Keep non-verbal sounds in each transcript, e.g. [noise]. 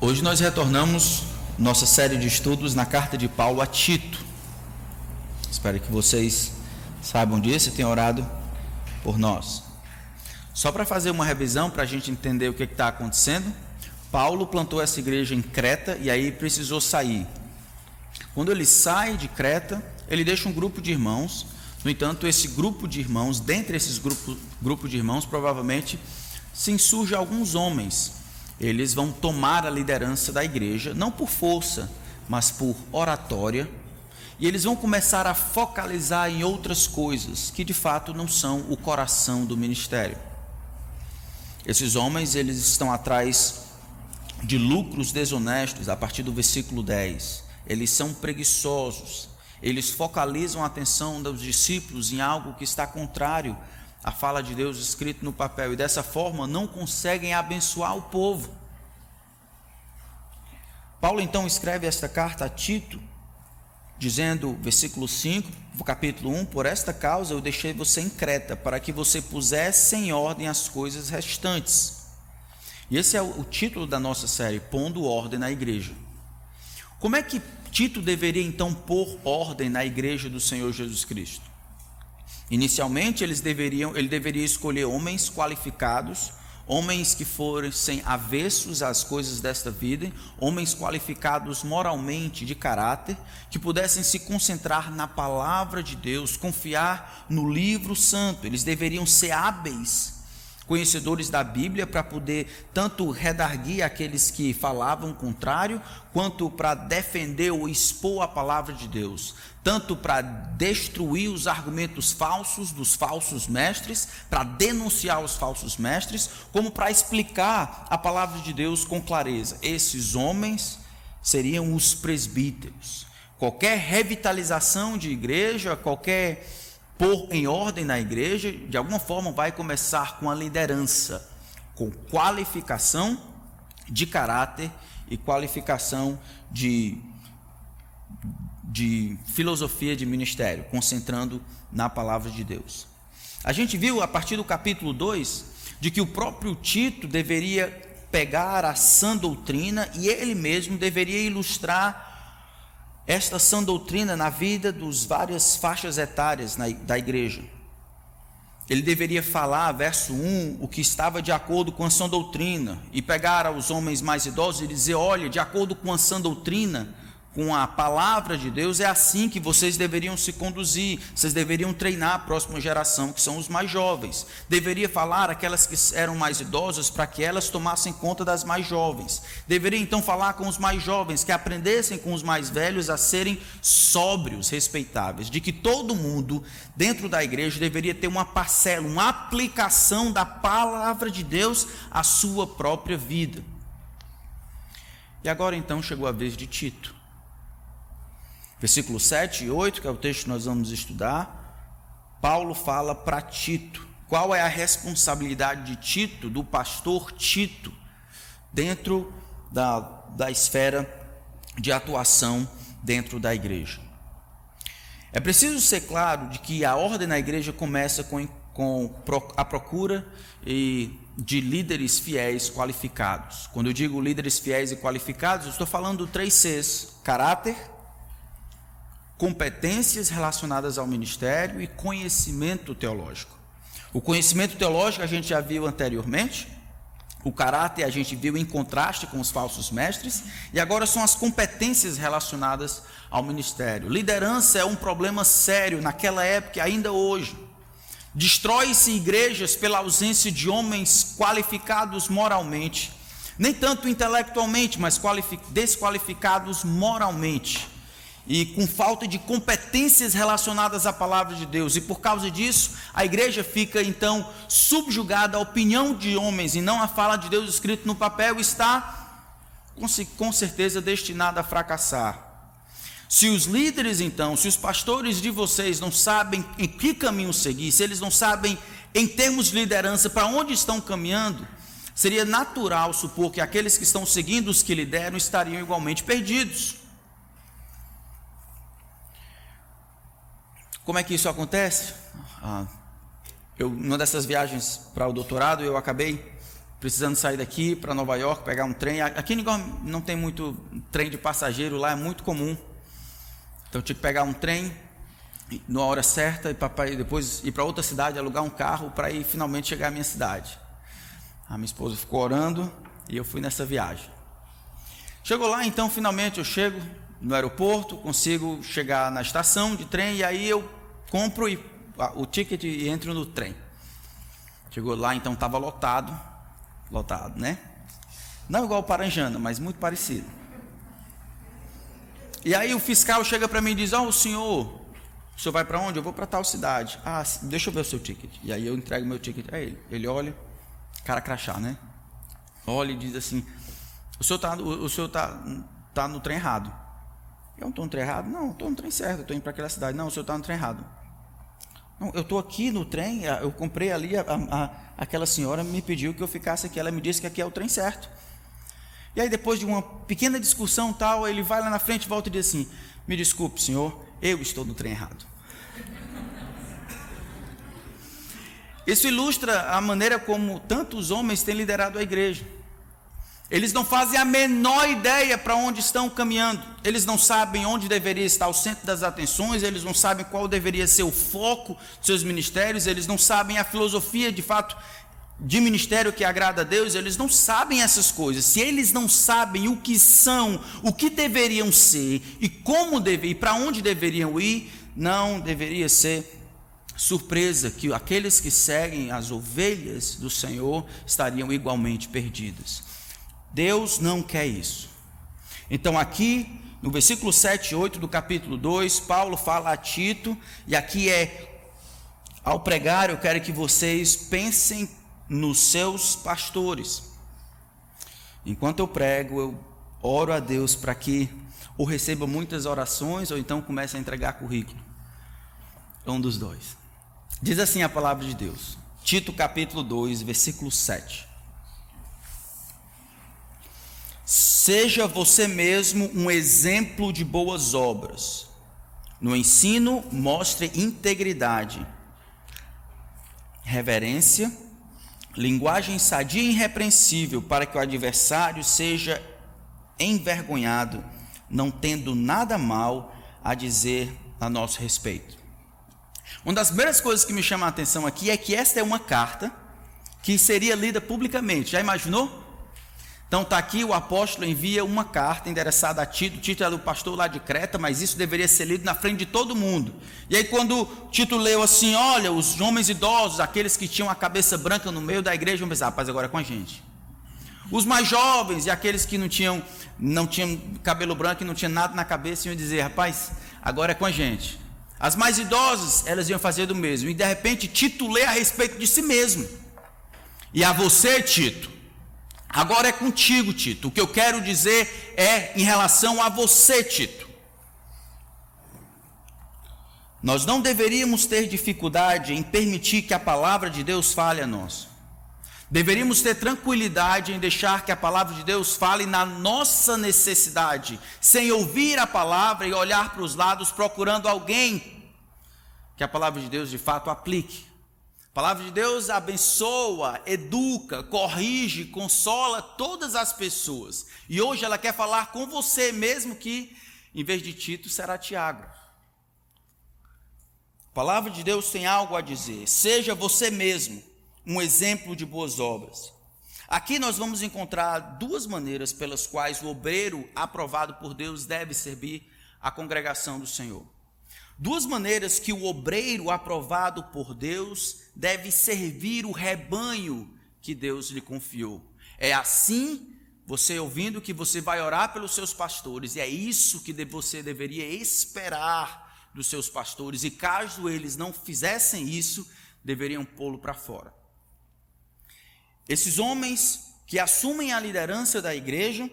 Hoje nós retornamos nossa série de estudos na carta de Paulo a Tito. Espero que vocês saibam disso e tenham orado por nós. Só para fazer uma revisão, para a gente entender o que está acontecendo, Paulo plantou essa igreja em Creta e aí precisou sair. Quando ele sai de Creta, ele deixa um grupo de irmãos. No entanto, esse grupo de irmãos, dentre esses grupos grupo de irmãos, provavelmente se insurge alguns homens eles vão tomar a liderança da igreja, não por força, mas por oratória, e eles vão começar a focalizar em outras coisas que de fato não são o coração do ministério. Esses homens, eles estão atrás de lucros desonestos, a partir do versículo 10. Eles são preguiçosos. Eles focalizam a atenção dos discípulos em algo que está contrário a fala de Deus escrito no papel e dessa forma não conseguem abençoar o povo. Paulo então escreve esta carta a Tito, dizendo, versículo 5, capítulo 1: Por esta causa eu deixei você em Creta, para que você pusesse em ordem as coisas restantes. E esse é o título da nossa série, Pondo Ordem na Igreja. Como é que Tito deveria então pôr ordem na igreja do Senhor Jesus Cristo? Inicialmente, eles deveriam, ele deveria escolher homens qualificados, homens que fossem avessos às coisas desta vida, homens qualificados moralmente, de caráter, que pudessem se concentrar na palavra de Deus, confiar no livro santo. Eles deveriam ser hábeis conhecedores da Bíblia para poder tanto redarguir aqueles que falavam contrário, quanto para defender ou expor a palavra de Deus, tanto para destruir os argumentos falsos dos falsos mestres, para denunciar os falsos mestres, como para explicar a palavra de Deus com clareza. Esses homens seriam os presbíteros. Qualquer revitalização de igreja, qualquer pôr em ordem na igreja, de alguma forma vai começar com a liderança, com qualificação de caráter e qualificação de, de filosofia de ministério, concentrando na palavra de Deus. A gente viu a partir do capítulo 2 de que o próprio Tito deveria pegar a sã doutrina e ele mesmo deveria ilustrar esta sã doutrina na vida dos várias faixas etárias da igreja. Ele deveria falar, verso 1, o que estava de acordo com a sã doutrina, e pegar aos homens mais idosos e dizer: olha, de acordo com a sã doutrina, com a palavra de Deus, é assim que vocês deveriam se conduzir, vocês deveriam treinar a próxima geração, que são os mais jovens. Deveria falar aquelas que eram mais idosas para que elas tomassem conta das mais jovens. Deveria então falar com os mais jovens, que aprendessem com os mais velhos a serem sóbrios, respeitáveis, de que todo mundo dentro da igreja deveria ter uma parcela, uma aplicação da palavra de Deus à sua própria vida. E agora então chegou a vez de Tito. Versículo 7 e 8, que é o texto que nós vamos estudar, Paulo fala para Tito. Qual é a responsabilidade de Tito, do pastor Tito, dentro da, da esfera de atuação dentro da igreja? É preciso ser claro de que a ordem na igreja começa com, com a procura de líderes fiéis qualificados. Quando eu digo líderes fiéis e qualificados, eu estou falando três Cs: caráter, competências relacionadas ao ministério e conhecimento teológico. O conhecimento teológico a gente já viu anteriormente, o caráter a gente viu em contraste com os falsos mestres, e agora são as competências relacionadas ao ministério. Liderança é um problema sério naquela época e ainda hoje. Destrói-se igrejas pela ausência de homens qualificados moralmente, nem tanto intelectualmente, mas desqualificados moralmente e com falta de competências relacionadas à palavra de Deus. E por causa disso, a igreja fica então subjugada à opinião de homens e não à fala de Deus escrito no papel, está com certeza destinada a fracassar. Se os líderes então, se os pastores de vocês não sabem em que caminho seguir, se eles não sabem em termos de liderança para onde estão caminhando, seria natural supor que aqueles que estão seguindo os que lideram estariam igualmente perdidos. Como é que isso acontece? Ah, eu, numa dessas viagens para o doutorado, eu acabei precisando sair daqui para Nova York, pegar um trem. Aqui não tem muito trem de passageiro, lá é muito comum. Então eu que pegar um trem na hora certa e depois ir para outra cidade, alugar um carro para ir finalmente chegar à minha cidade. A minha esposa ficou orando e eu fui nessa viagem. Chegou lá, então finalmente eu chego no aeroporto, consigo chegar na estação de trem e aí eu compro o ticket e entro no trem. Chegou lá, então estava lotado, lotado, né? Não igual Paranjana, mas muito parecido. E aí o fiscal chega para mim e diz: Ó, oh, o senhor, o senhor vai para onde? Eu vou para tal cidade. Ah, deixa eu ver o seu ticket. E aí eu entrego meu ticket a ele. Ele olha, cara crachá, né? Olha e diz assim: O senhor está o, o senhor tá, tá no trem errado. Eu não estou no trem errado? Não, estou no trem certo, estou indo para aquela cidade. Não, o senhor está no trem errado. Não, eu estou aqui no trem, eu comprei ali, a, a, aquela senhora me pediu que eu ficasse aqui, ela me disse que aqui é o trem certo. E aí, depois de uma pequena discussão tal, ele vai lá na frente, volta e diz assim: Me desculpe, senhor, eu estou no trem errado. Isso ilustra a maneira como tantos homens têm liderado a igreja. Eles não fazem a menor ideia para onde estão caminhando. Eles não sabem onde deveria estar o centro das atenções, eles não sabem qual deveria ser o foco dos seus ministérios, eles não sabem a filosofia de fato de ministério que agrada a Deus, eles não sabem essas coisas. Se eles não sabem o que são, o que deveriam ser e como deveriam, e para onde deveriam ir, não deveria ser surpresa que aqueles que seguem as ovelhas do Senhor estariam igualmente perdidos. Deus não quer isso. Então, aqui, no versículo 7 e 8 do capítulo 2, Paulo fala a Tito, e aqui é, ao pregar, eu quero que vocês pensem nos seus pastores. Enquanto eu prego, eu oro a Deus para que ou receba muitas orações, ou então comece a entregar currículo. Um dos dois. Diz assim a palavra de Deus, Tito capítulo 2, versículo 7. Seja você mesmo um exemplo de boas obras. No ensino, mostre integridade, reverência, linguagem sadia e irrepreensível, para que o adversário seja envergonhado, não tendo nada mal a dizer a nosso respeito. Uma das primeiras coisas que me chama a atenção aqui é que esta é uma carta que seria lida publicamente. Já imaginou? Então está aqui, o apóstolo envia uma carta endereçada a Tito, Tito era o pastor lá de Creta, mas isso deveria ser lido na frente de todo mundo. E aí quando Tito leu assim, olha, os homens idosos, aqueles que tinham a cabeça branca no meio da igreja, vão pensar, rapaz, agora é com a gente. Os mais jovens e aqueles que não tinham, não tinham cabelo branco e não tinham nada na cabeça, iam dizer, rapaz, agora é com a gente. As mais idosas, elas iam fazer do mesmo. E de repente Tito lê a respeito de si mesmo. E a você, Tito, Agora é contigo, Tito. O que eu quero dizer é em relação a você, Tito. Nós não deveríamos ter dificuldade em permitir que a palavra de Deus fale a nós. Deveríamos ter tranquilidade em deixar que a palavra de Deus fale na nossa necessidade, sem ouvir a palavra e olhar para os lados procurando alguém que a palavra de Deus de fato aplique. A palavra de Deus abençoa, educa, corrige, consola todas as pessoas. E hoje ela quer falar com você, mesmo que, em vez de Tito, será Tiago. A palavra de Deus tem algo a dizer. Seja você mesmo um exemplo de boas obras. Aqui nós vamos encontrar duas maneiras pelas quais o obreiro aprovado por Deus deve servir a congregação do Senhor. Duas maneiras que o obreiro aprovado por Deus deve servir o rebanho que Deus lhe confiou. É assim, você ouvindo que você vai orar pelos seus pastores, e é isso que você deveria esperar dos seus pastores, e caso eles não fizessem isso, deveriam pô-lo para fora. Esses homens que assumem a liderança da igreja,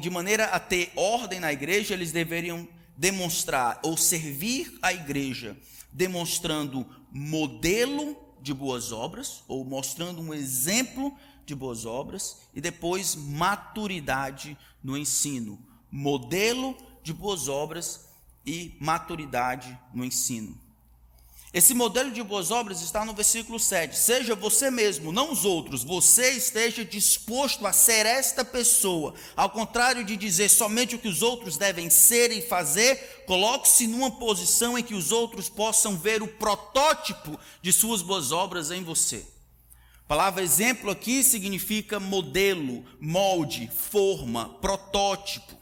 de maneira a ter ordem na igreja, eles deveriam demonstrar ou servir a igreja demonstrando modelo de boas obras, ou mostrando um exemplo de boas obras, e depois maturidade no ensino. Modelo de boas obras e maturidade no ensino. Esse modelo de boas obras está no versículo 7. Seja você mesmo, não os outros, você esteja disposto a ser esta pessoa. Ao contrário de dizer somente o que os outros devem ser e fazer, coloque-se numa posição em que os outros possam ver o protótipo de suas boas obras em você. A palavra exemplo aqui significa modelo, molde, forma, protótipo.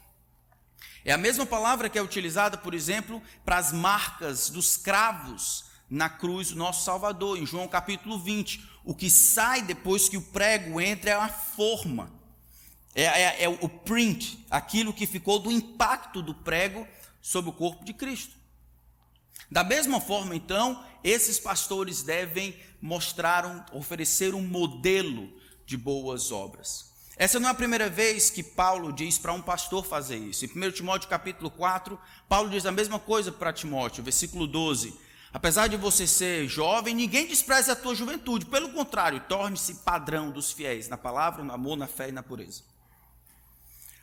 É a mesma palavra que é utilizada, por exemplo, para as marcas dos cravos na cruz do nosso Salvador, em João capítulo 20. O que sai depois que o prego entra é a forma, é, é, é o print, aquilo que ficou do impacto do prego sobre o corpo de Cristo. Da mesma forma, então, esses pastores devem mostrar, um, oferecer um modelo de boas obras. Essa não é a primeira vez que Paulo diz para um pastor fazer isso. Em 1 Timóteo capítulo 4, Paulo diz a mesma coisa para Timóteo, versículo 12. Apesar de você ser jovem, ninguém despreze a tua juventude. Pelo contrário, torne-se padrão dos fiéis na palavra, no amor, na fé e na pureza.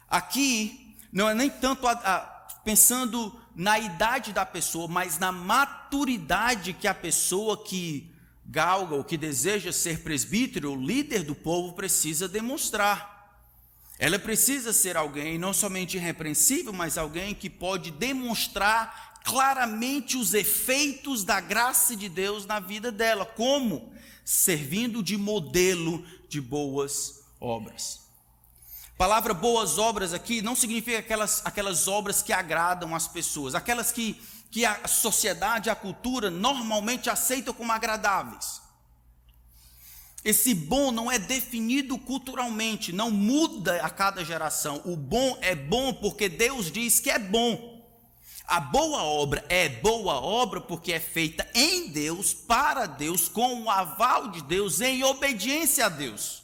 Aqui, não é nem tanto a, a, pensando na idade da pessoa, mas na maturidade que a pessoa que galga ou que deseja ser presbítero ou líder do povo precisa demonstrar. Ela precisa ser alguém não somente irrepreensível, mas alguém que pode demonstrar claramente os efeitos da graça de Deus na vida dela. Como? Servindo de modelo de boas obras. A palavra boas obras aqui não significa aquelas, aquelas obras que agradam as pessoas, aquelas que, que a sociedade, a cultura normalmente aceita como agradáveis. Esse bom não é definido culturalmente, não muda a cada geração. O bom é bom porque Deus diz que é bom. A boa obra é boa obra porque é feita em Deus, para Deus, com o aval de Deus, em obediência a Deus.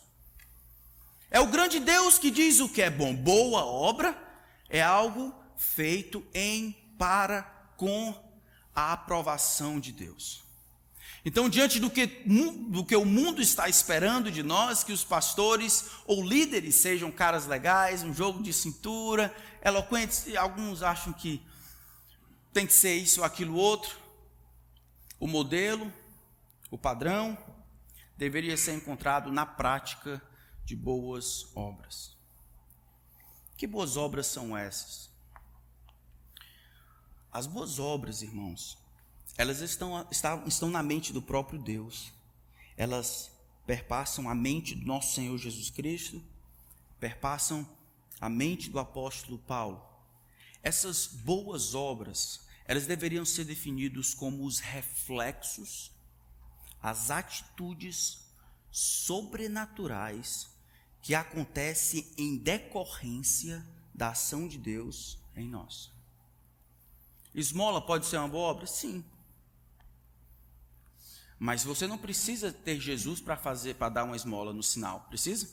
É o grande Deus que diz o que é bom. Boa obra é algo feito em, para, com a aprovação de Deus. Então, diante do que, do que o mundo está esperando de nós, que os pastores ou líderes sejam caras legais, um jogo de cintura, eloquentes, alguns acham que tem que ser isso ou aquilo outro. O modelo, o padrão, deveria ser encontrado na prática de boas obras. Que boas obras são essas? As boas obras, irmãos, elas estão, estão, na mente do próprio Deus. Elas perpassam a mente do nosso Senhor Jesus Cristo, perpassam a mente do apóstolo Paulo. Essas boas obras, elas deveriam ser definidas como os reflexos, as atitudes sobrenaturais que acontecem em decorrência da ação de Deus em nós. Esmola pode ser uma boa obra? Sim. Mas você não precisa ter Jesus para fazer, para dar uma esmola no sinal. Precisa?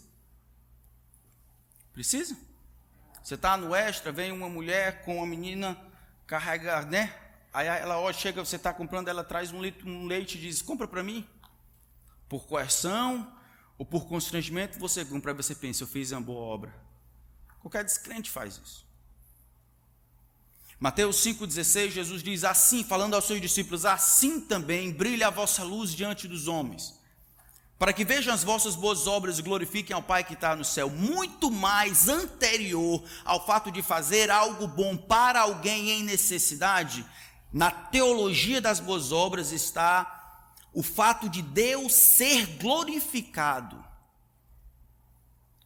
Precisa? Você está no extra, vem uma mulher com uma menina, carrega, né? Aí ela ó, chega, você está comprando, ela traz um, litro, um leite e diz: compra para mim. Por coerção ou por constrangimento, você compra, você pensa: eu fiz uma boa obra. Qualquer descrente faz isso. Mateus 5,16, Jesus diz assim, falando aos seus discípulos: Assim também brilha a vossa luz diante dos homens para que vejam as vossas boas obras e glorifiquem ao Pai que está no céu, muito mais anterior ao fato de fazer algo bom para alguém em necessidade, na teologia das boas obras está o fato de Deus ser glorificado,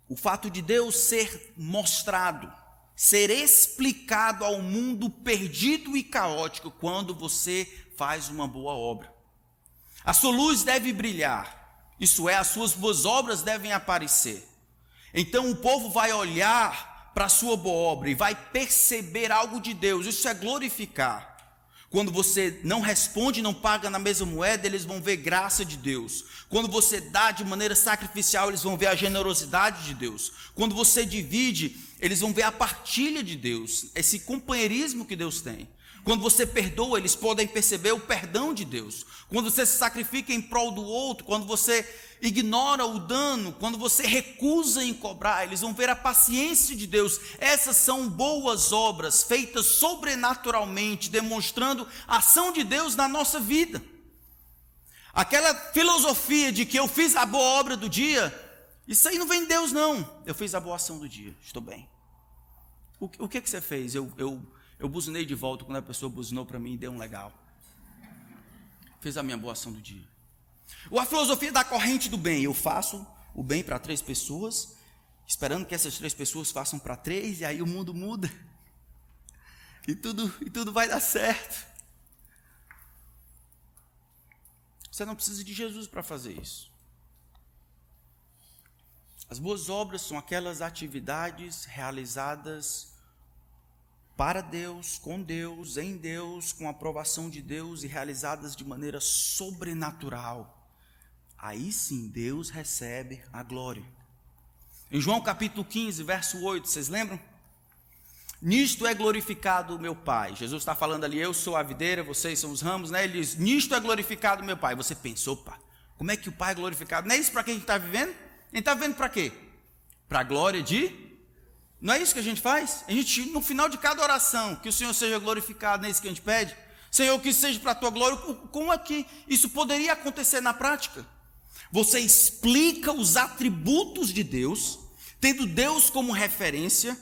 o fato de Deus ser mostrado, ser explicado ao mundo perdido e caótico quando você faz uma boa obra. A sua luz deve brilhar isso é, as suas boas obras devem aparecer. Então o povo vai olhar para a sua boa obra e vai perceber algo de Deus. Isso é glorificar. Quando você não responde, não paga na mesma moeda, eles vão ver graça de Deus. Quando você dá de maneira sacrificial, eles vão ver a generosidade de Deus. Quando você divide, eles vão ver a partilha de Deus, esse companheirismo que Deus tem. Quando você perdoa, eles podem perceber o perdão de Deus. Quando você se sacrifica em prol do outro, quando você ignora o dano, quando você recusa em cobrar, eles vão ver a paciência de Deus. Essas são boas obras feitas sobrenaturalmente, demonstrando a ação de Deus na nossa vida. Aquela filosofia de que eu fiz a boa obra do dia, isso aí não vem de Deus, não. Eu fiz a boa ação do dia, estou bem. O, o que, que você fez? Eu, eu, eu buzinei de volta quando a pessoa buzinou para mim e deu um legal. Fiz a minha boa ação do dia. Ou a filosofia da corrente do bem. Eu faço o bem para três pessoas, esperando que essas três pessoas façam para três, e aí o mundo muda. E tudo, e tudo vai dar certo. Você não precisa de Jesus para fazer isso. As boas obras são aquelas atividades realizadas para Deus, com Deus, em Deus, com a aprovação de Deus e realizadas de maneira sobrenatural. Aí sim Deus recebe a glória. Em João capítulo 15, verso 8, vocês lembram? Nisto é glorificado o meu Pai. Jesus está falando ali, eu sou a videira, vocês são os ramos, né? Ele diz, nisto é glorificado o meu Pai. Você pensou, opa, como é que o Pai é glorificado? Não é isso para quem a gente está vivendo? A gente está vivendo para quê? Para a glória de. Não é isso que a gente faz? A gente, no final de cada oração, que o Senhor seja glorificado, não é isso que a gente pede? Senhor, que seja para a tua glória. Como é que isso poderia acontecer na prática? Você explica os atributos de Deus, tendo Deus como referência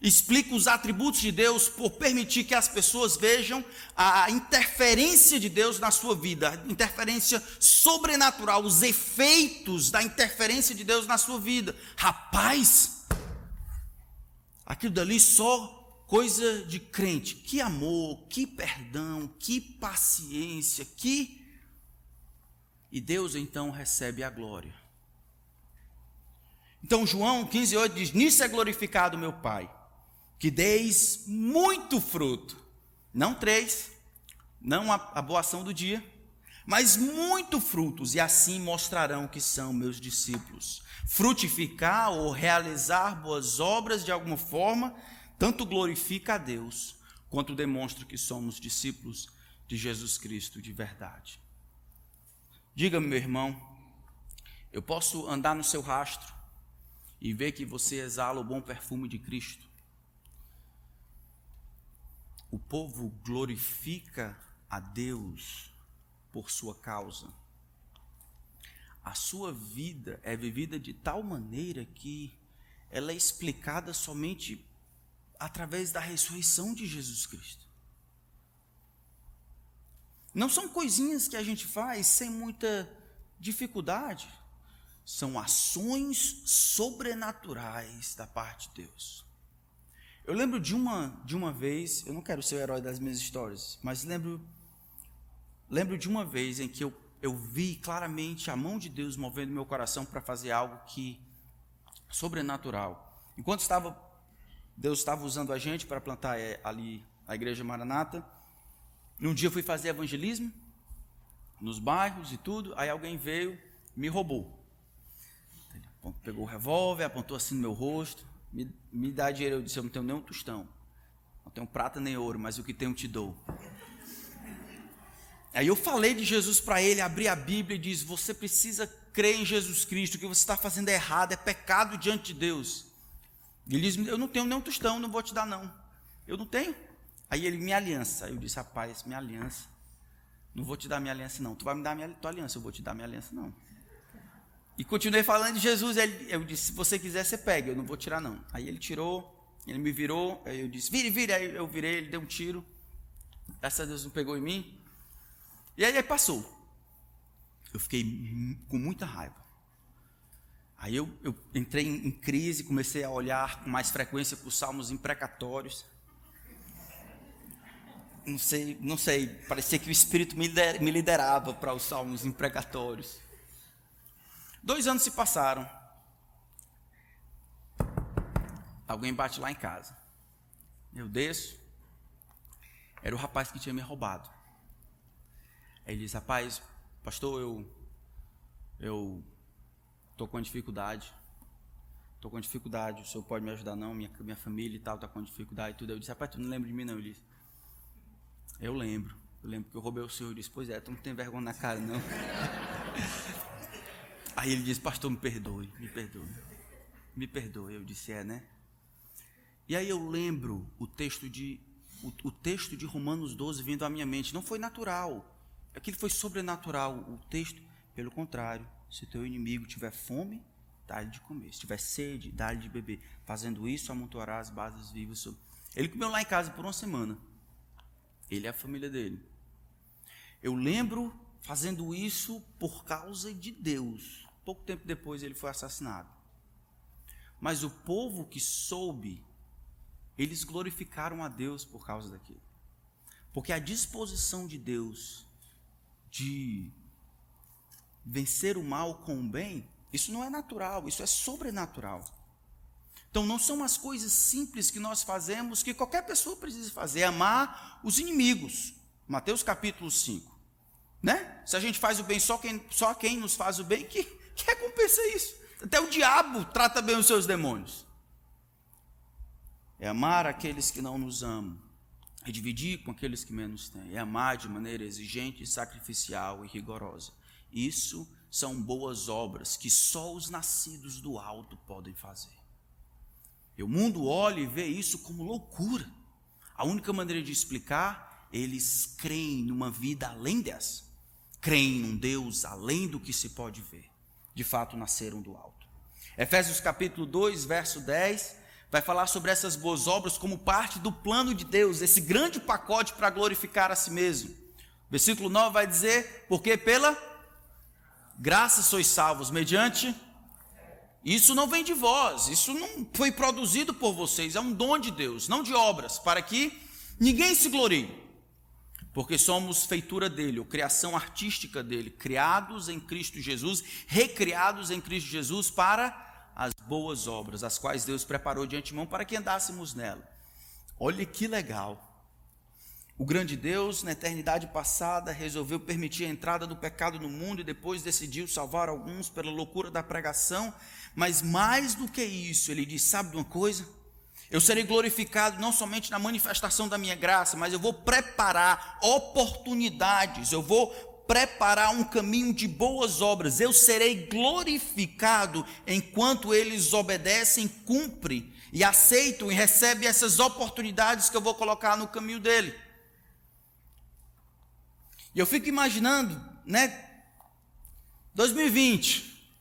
explica os atributos de Deus por permitir que as pessoas vejam a interferência de Deus na sua vida, a interferência sobrenatural, os efeitos da interferência de Deus na sua vida. Rapaz, aquilo dali só coisa de crente. Que amor, que perdão, que paciência, que. E Deus então recebe a glória. Então João 15,8 diz: Nisso é glorificado meu Pai que deis muito fruto, não três, não a, a boa ação do dia, mas muito frutos, e assim mostrarão que são meus discípulos. Frutificar ou realizar boas obras de alguma forma, tanto glorifica a Deus, quanto demonstra que somos discípulos de Jesus Cristo de verdade. Diga-me, meu irmão, eu posso andar no seu rastro e ver que você exala o bom perfume de Cristo? o povo glorifica a Deus por sua causa. A sua vida é vivida de tal maneira que ela é explicada somente através da ressurreição de Jesus Cristo. Não são coisinhas que a gente faz sem muita dificuldade, são ações sobrenaturais da parte de Deus. Eu lembro de uma, de uma vez, eu não quero ser o herói das minhas histórias, mas lembro, lembro de uma vez em que eu, eu vi claramente a mão de Deus movendo meu coração para fazer algo que sobrenatural. Enquanto estava Deus estava usando a gente para plantar é, ali a igreja Maranata, num dia eu fui fazer evangelismo nos bairros e tudo, aí alguém veio, me roubou. Pegou o revólver, apontou assim no meu rosto, me, me dá dinheiro. Eu disse: Eu não tenho nem um tostão. Não tenho prata nem ouro, mas o que tenho te dou. Aí eu falei de Jesus para ele, abri a Bíblia e disse: Você precisa crer em Jesus Cristo, o que você está fazendo é errado, é pecado diante de Deus. Ele diz: Eu não tenho nenhum tostão, não vou te dar, não. Eu não tenho. Aí ele, minha aliança. Eu disse: Rapaz, minha aliança. Não vou te dar minha aliança, não. Tu vai me dar minha tua aliança, eu vou te dar minha aliança, não. E continuei falando de Jesus. Ele, eu disse: se você quiser, você pega, eu não vou tirar, não. Aí ele tirou, ele me virou, aí eu disse: vire, vire. Aí eu virei, ele deu um tiro. Graças a Deus não pegou em mim. E aí, aí passou. Eu fiquei com muita raiva. Aí eu, eu entrei em, em, crise, comecei a olhar com mais frequência para os salmos imprecatórios. Não sei, não sei, parecia que o Espírito me liderava para os salmos imprecatórios. Dois anos se passaram. Alguém bate lá em casa. Eu desço. Era o rapaz que tinha me roubado. Aí ele diz: Rapaz, pastor, eu. Eu. Estou com dificuldade. Estou com dificuldade. O senhor pode me ajudar, não? Minha, minha família e tal está com dificuldade e tudo. Eu disse: Rapaz, tu não lembra de mim, não? Ele disse: Eu lembro. Eu lembro que eu roubei o senhor. Eu disse: Pois é, tu não tem vergonha na cara, não. [laughs] Aí ele disse, pastor, me perdoe, me perdoe. Me perdoe. Eu disse, é, né? E aí eu lembro o texto de o, o texto de Romanos 12 vindo à minha mente. Não foi natural. Aquilo foi sobrenatural o texto. Pelo contrário, se teu inimigo tiver fome, dá-lhe de comer. Se tiver sede, dá-lhe de beber. Fazendo isso, amontoará as bases vivas sobre. Ele comeu lá em casa por uma semana. Ele e a família dele. Eu lembro fazendo isso por causa de Deus. Pouco tempo depois ele foi assassinado. Mas o povo que soube, eles glorificaram a Deus por causa daquilo. Porque a disposição de Deus de vencer o mal com o bem, isso não é natural, isso é sobrenatural. Então não são as coisas simples que nós fazemos que qualquer pessoa precisa fazer, é amar os inimigos. Mateus capítulo 5. Né? Se a gente faz o bem só quem, só quem nos faz o bem, que, que recompensa isso? Até o diabo trata bem os seus demônios. É amar aqueles que não nos amam. É dividir com aqueles que menos têm. É amar de maneira exigente, sacrificial e rigorosa. Isso são boas obras que só os nascidos do alto podem fazer. E o mundo olha e vê isso como loucura. A única maneira de explicar, eles creem numa vida além dessa. Creem num Deus além do que se pode ver. De fato, nasceram do alto. Efésios capítulo 2, verso 10, vai falar sobre essas boas obras como parte do plano de Deus, esse grande pacote para glorificar a si mesmo. Versículo 9 vai dizer: Porque pela graça sois salvos, mediante. Isso não vem de vós, isso não foi produzido por vocês, é um dom de Deus, não de obras, para que ninguém se glorie. Porque somos feitura dele, ou criação artística dele, criados em Cristo Jesus, recriados em Cristo Jesus para as boas obras, as quais Deus preparou de antemão para que andássemos nela. Olha que legal. O grande Deus, na eternidade passada, resolveu permitir a entrada do pecado no mundo e depois decidiu salvar alguns pela loucura da pregação, mas mais do que isso, ele diz: Sabe de uma coisa? Eu serei glorificado não somente na manifestação da minha graça, mas eu vou preparar oportunidades, eu vou preparar um caminho de boas obras. Eu serei glorificado enquanto eles obedecem, cumprem e aceitam e recebem essas oportunidades que eu vou colocar no caminho dele. E eu fico imaginando, né? 2020.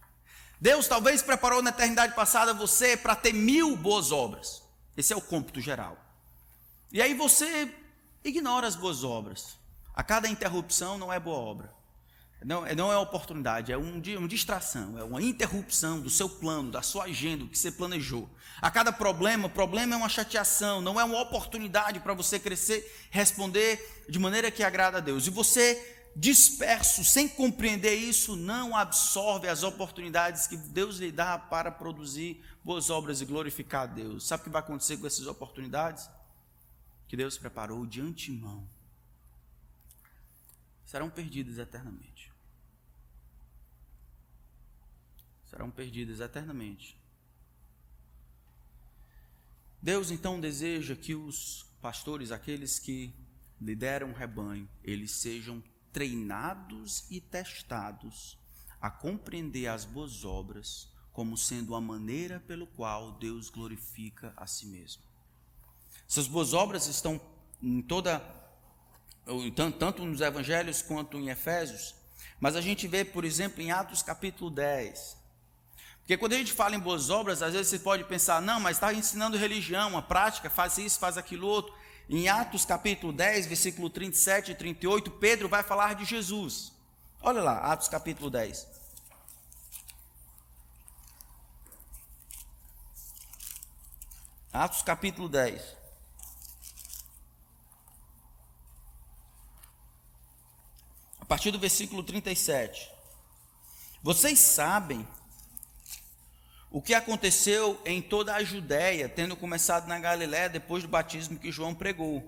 Deus talvez preparou na eternidade passada você para ter mil boas obras. Esse é o cômputo geral. E aí você ignora as boas obras. A cada interrupção não é boa obra. Não, não é oportunidade, é um, uma distração, é uma interrupção do seu plano, da sua agenda, do que você planejou. A cada problema, problema é uma chateação, não é uma oportunidade para você crescer, responder de maneira que agrada a Deus. E você, disperso, sem compreender isso, não absorve as oportunidades que Deus lhe dá para produzir boas obras e glorificar a Deus. Sabe o que vai acontecer com essas oportunidades? Que Deus preparou de antemão. Serão perdidas eternamente. serão perdidas eternamente. Deus então deseja que os pastores, aqueles que lideram o rebanho, eles sejam treinados e testados a compreender as boas obras como sendo a maneira pelo qual Deus glorifica a si mesmo. Essas boas obras estão em toda tanto nos evangelhos quanto em Efésios, mas a gente vê, por exemplo, em Atos capítulo 10, porque quando a gente fala em boas obras, às vezes você pode pensar, não, mas está ensinando religião, a prática, faz isso, faz aquilo outro. Em Atos capítulo 10, versículo 37 e 38, Pedro vai falar de Jesus. Olha lá, Atos capítulo 10. Atos capítulo 10. Partir do versículo 37. Vocês sabem o que aconteceu em toda a Judéia, tendo começado na Galiléia depois do batismo que João pregou.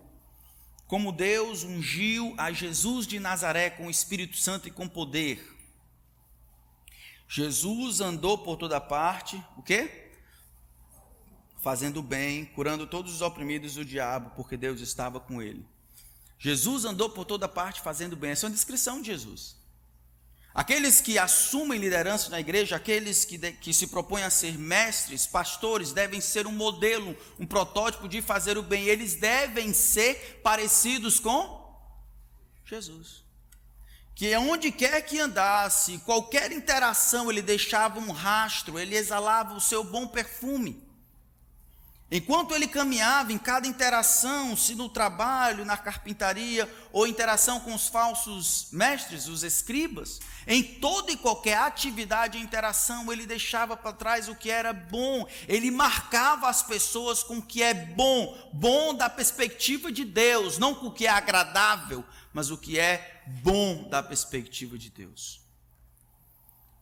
Como Deus ungiu a Jesus de Nazaré com o Espírito Santo e com poder. Jesus andou por toda parte, o quê? Fazendo bem, curando todos os oprimidos do diabo, porque Deus estava com ele. Jesus andou por toda parte fazendo bem. Essa é uma descrição de Jesus. Aqueles que assumem liderança na igreja, aqueles que, de, que se propõem a ser mestres, pastores, devem ser um modelo, um protótipo de fazer o bem. Eles devem ser parecidos com Jesus. que onde quer que andasse, qualquer interação, ele deixava um rastro, ele exalava o seu bom perfume. Enquanto ele caminhava em cada interação, se no trabalho, na carpintaria, ou interação com os falsos mestres, os escribas, em toda e qualquer atividade e interação, ele deixava para trás o que era bom, ele marcava as pessoas com o que é bom, bom da perspectiva de Deus, não com o que é agradável, mas o que é bom da perspectiva de Deus.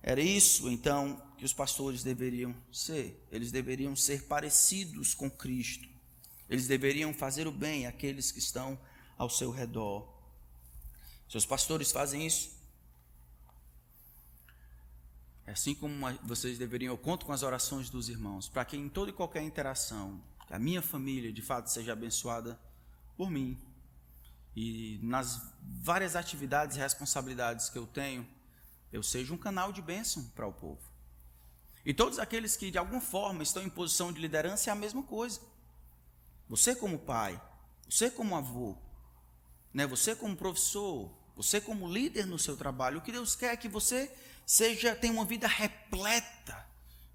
Era isso, então, que os pastores deveriam ser. Eles deveriam ser parecidos com Cristo. Eles deveriam fazer o bem àqueles que estão ao seu redor. Seus pastores fazem isso. É assim como vocês deveriam, eu conto com as orações dos irmãos, para que em toda e qualquer interação, a minha família de fato seja abençoada por mim. E nas várias atividades e responsabilidades que eu tenho, eu seja um canal de bênção para o povo. E todos aqueles que de alguma forma estão em posição de liderança é a mesma coisa. Você como pai, você como avô, né? Você como professor, você como líder no seu trabalho, o que Deus quer é que você seja tenha uma vida repleta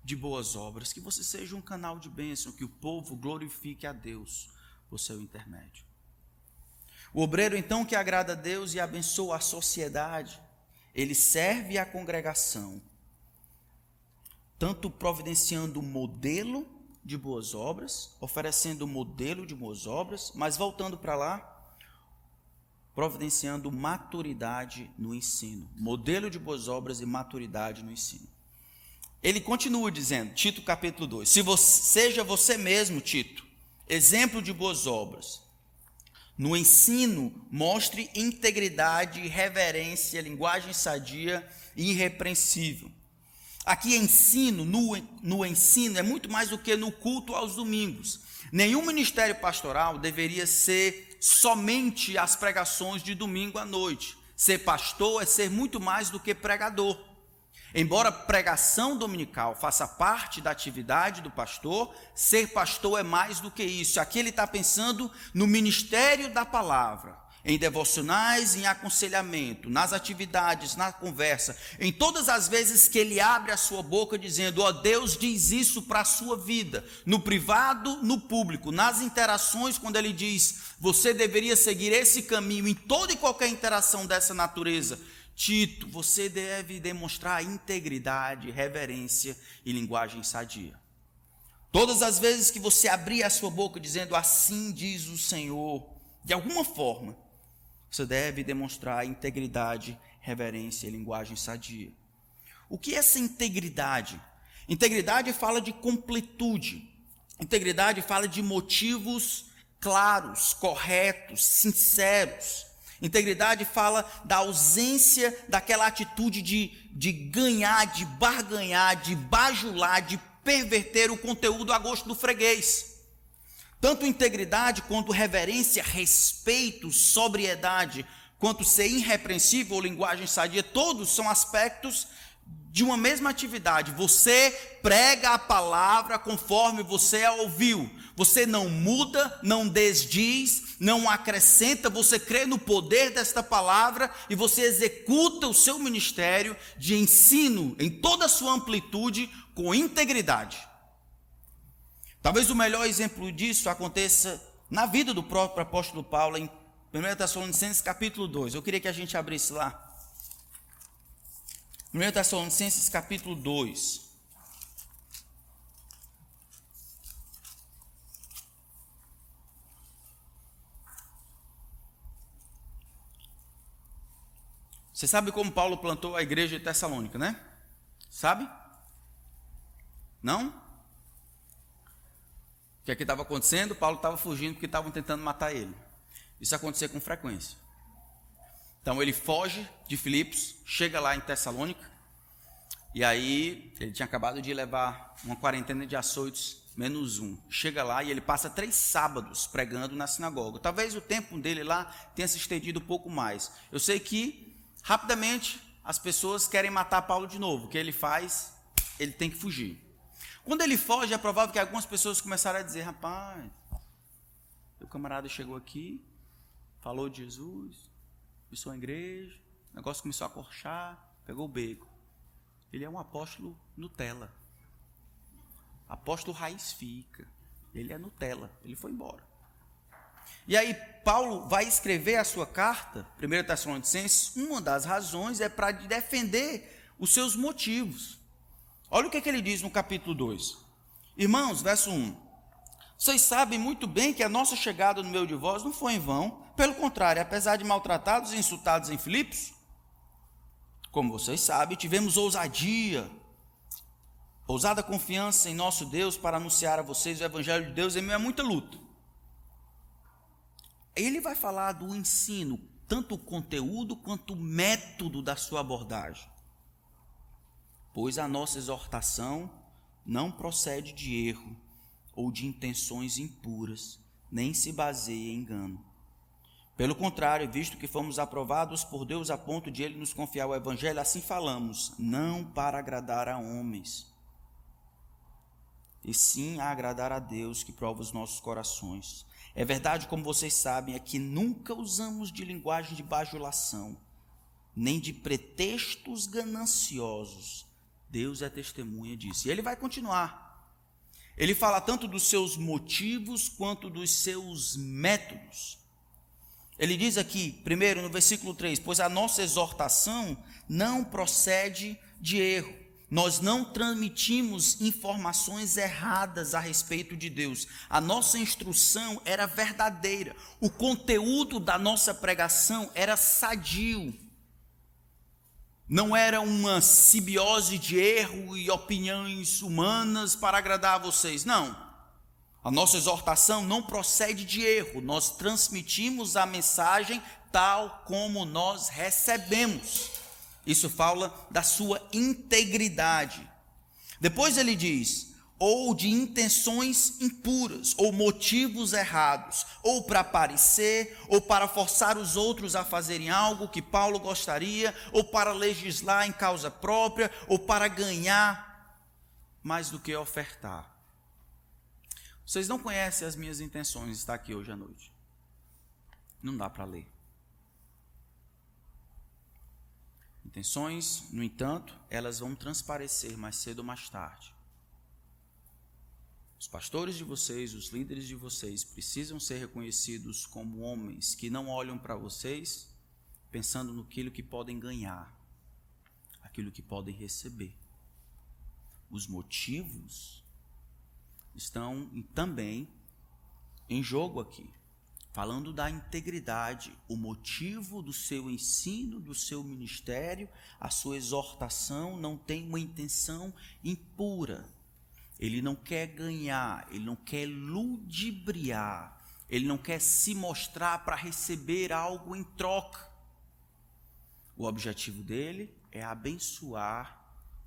de boas obras, que você seja um canal de bênção, que o povo glorifique a Deus por seu intermédio. O obreiro então que agrada a Deus e abençoa a sociedade, ele serve a congregação tanto providenciando modelo de boas obras, oferecendo modelo de boas obras, mas voltando para lá, providenciando maturidade no ensino, modelo de boas obras e maturidade no ensino. Ele continua dizendo, Tito capítulo 2: Se você, seja você mesmo, Tito, exemplo de boas obras. No ensino, mostre integridade, reverência, linguagem sadia e irrepreensível Aqui ensino, no, no ensino, é muito mais do que no culto aos domingos. Nenhum ministério pastoral deveria ser somente as pregações de domingo à noite. Ser pastor é ser muito mais do que pregador. Embora pregação dominical faça parte da atividade do pastor, ser pastor é mais do que isso. Aqui ele está pensando no ministério da palavra em devocionais, em aconselhamento, nas atividades, na conversa, em todas as vezes que ele abre a sua boca dizendo: Ó oh, Deus diz isso para a sua vida, no privado, no público, nas interações, quando ele diz: Você deveria seguir esse caminho em toda e qualquer interação dessa natureza. Tito, você deve demonstrar integridade, reverência e linguagem sadia. Todas as vezes que você abrir a sua boca dizendo assim diz o Senhor, de alguma forma, você deve demonstrar integridade, reverência e linguagem sadia. O que é essa integridade? Integridade fala de completude. Integridade fala de motivos claros, corretos, sinceros. Integridade fala da ausência daquela atitude de, de ganhar, de barganhar, de bajular, de perverter o conteúdo a gosto do freguês. Tanto integridade quanto reverência, respeito, sobriedade, quanto ser irrepreensível linguagem sadia, todos são aspectos de uma mesma atividade. Você prega a palavra conforme você a ouviu. Você não muda, não desdiz, não acrescenta, você crê no poder desta palavra e você executa o seu ministério de ensino em toda a sua amplitude com integridade. Talvez o melhor exemplo disso aconteça na vida do próprio apóstolo Paulo, em 1 Tessalonicenses capítulo 2. Eu queria que a gente abrisse lá. 1 Tessalonicenses capítulo 2. Você sabe como Paulo plantou a igreja de Tessalônica, né? Sabe? Não? O que é estava acontecendo? Paulo estava fugindo porque estavam tentando matar ele. Isso acontecia com frequência. Então ele foge de Filipos, chega lá em Tessalônica, e aí ele tinha acabado de levar uma quarentena de açoites, menos um. Chega lá e ele passa três sábados pregando na sinagoga. Talvez o tempo dele lá tenha se estendido um pouco mais. Eu sei que rapidamente as pessoas querem matar Paulo de novo. O que ele faz? Ele tem que fugir. Quando ele foge, é provável que algumas pessoas começaram a dizer: rapaz, o camarada chegou aqui, falou de Jesus, pisou a igreja, O negócio começou a corchar, pegou o beco. Ele é um apóstolo Nutella. Apóstolo raiz fica. Ele é Nutella. Ele foi embora. E aí, Paulo vai escrever a sua carta, 1 Tessalonicenses, uma das razões é para defender os seus motivos. Olha o que, é que ele diz no capítulo 2. Irmãos, verso 1. Vocês sabem muito bem que a nossa chegada no meio de vós não foi em vão. Pelo contrário, apesar de maltratados e insultados em Filipos, como vocês sabem, tivemos ousadia, ousada confiança em nosso Deus para anunciar a vocês o Evangelho de Deus em meio a muita luta. Ele vai falar do ensino, tanto o conteúdo quanto o método da sua abordagem. Pois a nossa exortação não procede de erro ou de intenções impuras, nem se baseia em engano. Pelo contrário, visto que fomos aprovados por Deus a ponto de Ele nos confiar o Evangelho, assim falamos, não para agradar a homens, e sim a agradar a Deus que prova os nossos corações. É verdade, como vocês sabem, é que nunca usamos de linguagem de bajulação, nem de pretextos gananciosos. Deus é testemunha disso. E ele vai continuar. Ele fala tanto dos seus motivos quanto dos seus métodos. Ele diz aqui, primeiro no versículo 3: Pois a nossa exortação não procede de erro nós não transmitimos informações erradas a respeito de Deus. A nossa instrução era verdadeira. O conteúdo da nossa pregação era sadio. Não era uma simbiose de erro e opiniões humanas para agradar a vocês. Não. A nossa exortação não procede de erro. Nós transmitimos a mensagem tal como nós recebemos. Isso fala da sua integridade. Depois ele diz: ou de intenções impuras, ou motivos errados, ou para aparecer, ou para forçar os outros a fazerem algo que Paulo gostaria, ou para legislar em causa própria, ou para ganhar mais do que ofertar. Vocês não conhecem as minhas intenções estar aqui hoje à noite. Não dá para ler. Intenções, no entanto, elas vão transparecer mais cedo ou mais tarde. Os pastores de vocês, os líderes de vocês, precisam ser reconhecidos como homens que não olham para vocês pensando no que podem ganhar, aquilo que podem receber. Os motivos estão também em jogo aqui falando da integridade, o motivo do seu ensino, do seu ministério, a sua exortação não tem uma intenção impura. Ele não quer ganhar, ele não quer ludibriar, ele não quer se mostrar para receber algo em troca. O objetivo dele é abençoar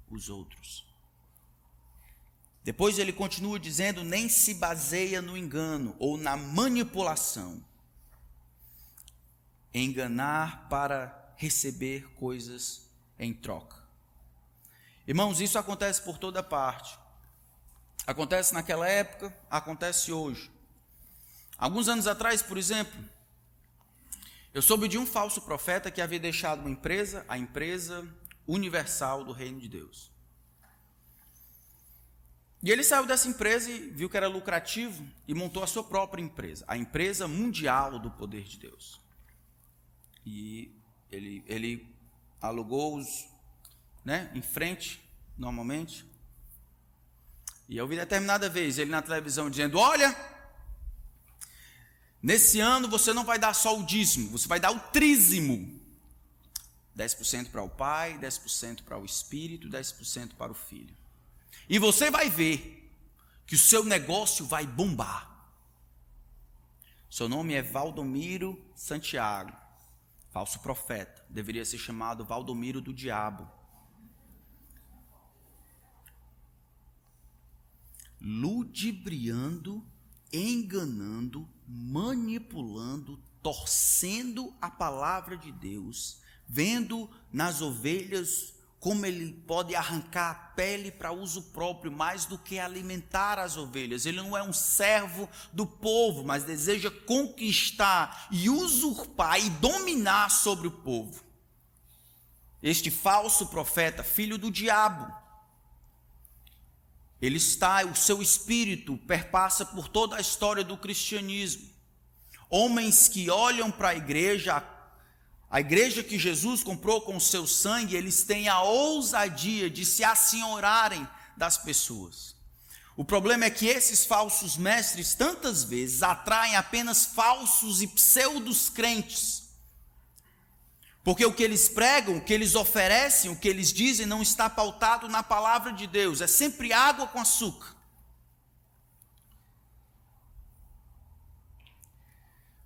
os outros. Depois ele continua dizendo: nem se baseia no engano ou na manipulação. Enganar para receber coisas em troca. Irmãos, isso acontece por toda parte. Acontece naquela época, acontece hoje. Alguns anos atrás, por exemplo, eu soube de um falso profeta que havia deixado uma empresa, a empresa universal do reino de Deus. E ele saiu dessa empresa e viu que era lucrativo e montou a sua própria empresa, a empresa mundial do poder de Deus. E ele, ele alugou os, né, em frente, normalmente. E eu vi determinada vez ele na televisão dizendo: Olha, nesse ano você não vai dar só o dízimo, você vai dar o trízimo. 10% para o Pai, 10% para o Espírito, 10% para o Filho. E você vai ver que o seu negócio vai bombar. Seu nome é Valdomiro Santiago, falso profeta. Deveria ser chamado Valdomiro do Diabo. Ludibriando, enganando, manipulando, torcendo a palavra de Deus, vendo nas ovelhas como ele pode arrancar a pele para uso próprio mais do que alimentar as ovelhas. Ele não é um servo do povo, mas deseja conquistar e usurpar e dominar sobre o povo. este falso profeta, filho do diabo. Ele está, o seu espírito perpassa por toda a história do cristianismo. Homens que olham para a igreja, a igreja que Jesus comprou com o seu sangue, eles têm a ousadia de se assenhorarem das pessoas. O problema é que esses falsos mestres tantas vezes atraem apenas falsos e pseudos crentes porque o que eles pregam, o que eles oferecem, o que eles dizem não está pautado na palavra de Deus, é sempre água com açúcar.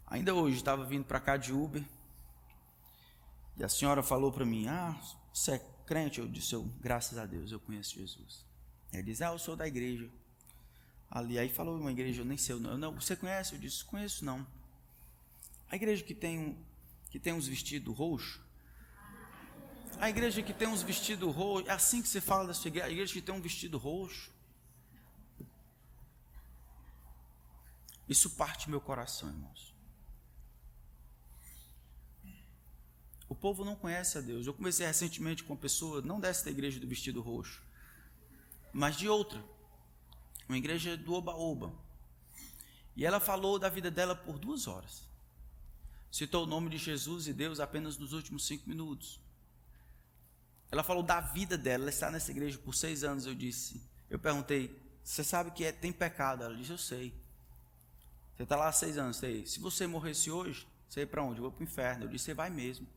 Ainda hoje estava vindo para cá de Uber e a senhora falou para mim: Ah, você é crente? Eu disse: eu, Graças a Deus, eu conheço Jesus. Ele diz: Ah, eu sou da igreja. Ali, aí falou uma igreja, eu nem sei, não, não você conhece? Eu disse: Conheço não. A igreja que tem um, que tem uns vestidos roxos. A igreja que tem uns vestidos roxos, é assim que você fala da sua igreja, a igreja que tem um vestido roxo. Isso parte meu coração, irmãos. O povo não conhece a Deus. Eu comecei recentemente com uma pessoa, não dessa igreja do vestido roxo, mas de outra, uma igreja do Oba-Oba. E ela falou da vida dela por duas horas citou o nome de Jesus e Deus apenas nos últimos cinco minutos. Ela falou da vida dela, ela está nessa igreja por seis anos. Eu disse, eu perguntei, você sabe que é, tem pecado? Ela disse, eu sei. Você está lá há seis anos, sei. Se você morresse hoje, você ia para onde? Eu vou para o inferno. Eu disse, você vai mesmo.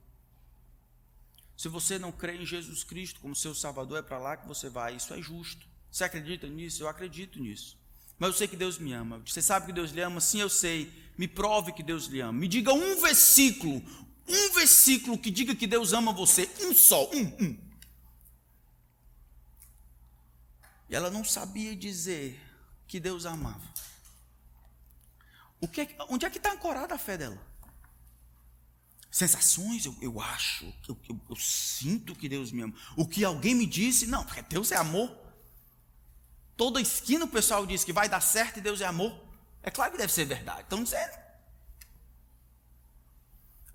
Se você não crê em Jesus Cristo como seu Salvador, é para lá que você vai. Isso é justo. Você acredita nisso? Eu acredito nisso. Mas eu sei que Deus me ama. Você sabe que Deus lhe ama? Sim, eu sei. Me prove que Deus lhe ama. Me diga um versículo, um versículo que diga que Deus ama você. Um só, um, um. E ela não sabia dizer que Deus amava. O que é, onde é que está ancorada a fé dela? Sensações, eu, eu acho, eu, eu, eu sinto que Deus me ama. O que alguém me disse, não, porque Deus é amor. Toda esquina o pessoal diz que vai dar certo e Deus é amor. É claro que deve ser verdade. Estão dizendo.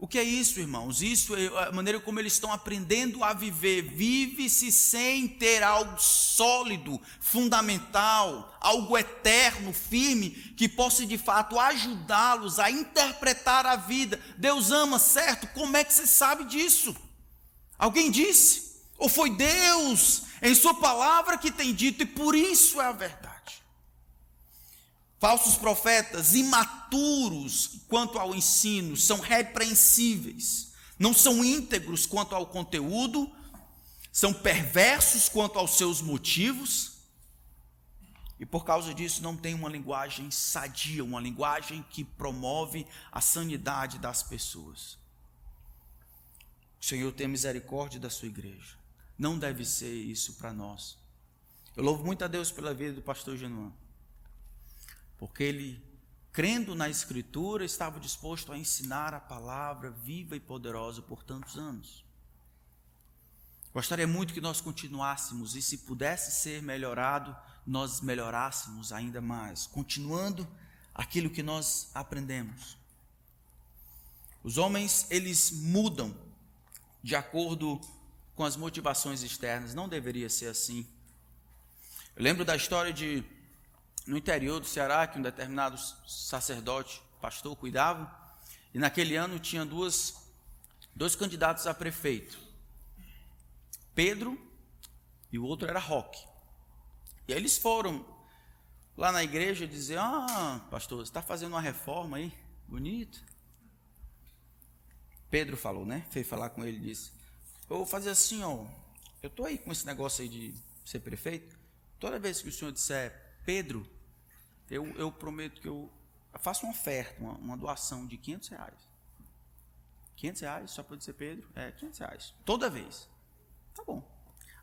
O que é isso, irmãos? Isso é a maneira como eles estão aprendendo a viver. Vive-se sem ter algo sólido, fundamental, algo eterno, firme, que possa de fato ajudá-los a interpretar a vida. Deus ama, certo? Como é que você sabe disso? Alguém disse? Ou foi Deus em Sua palavra que tem dito, e por isso é a verdade. Falsos profetas, imaturos quanto ao ensino, são repreensíveis, não são íntegros quanto ao conteúdo, são perversos quanto aos seus motivos, e por causa disso não tem uma linguagem sadia, uma linguagem que promove a sanidade das pessoas. O Senhor tem misericórdia da sua igreja. Não deve ser isso para nós. Eu louvo muito a Deus pela vida do pastor Genuan, porque ele, crendo na Escritura, estava disposto a ensinar a palavra viva e poderosa por tantos anos. Gostaria muito que nós continuássemos e, se pudesse ser melhorado, nós melhorássemos ainda mais, continuando aquilo que nós aprendemos. Os homens, eles mudam de acordo com as motivações externas. Não deveria ser assim. Eu lembro da história de, no interior do Ceará, que um determinado sacerdote, pastor, cuidava, e naquele ano tinha duas, dois candidatos a prefeito: Pedro e o outro era Roque. E aí eles foram lá na igreja dizer: Ah, pastor, você está fazendo uma reforma aí, bonito. Pedro falou, né? Foi falar com ele e disse: eu vou fazer assim, ó. Eu estou aí com esse negócio aí de ser prefeito. Toda vez que o senhor disser Pedro, eu, eu prometo que eu faço uma oferta, uma, uma doação de 500 reais. 500 reais só para dizer Pedro? É, 500 reais. Toda vez. Tá bom.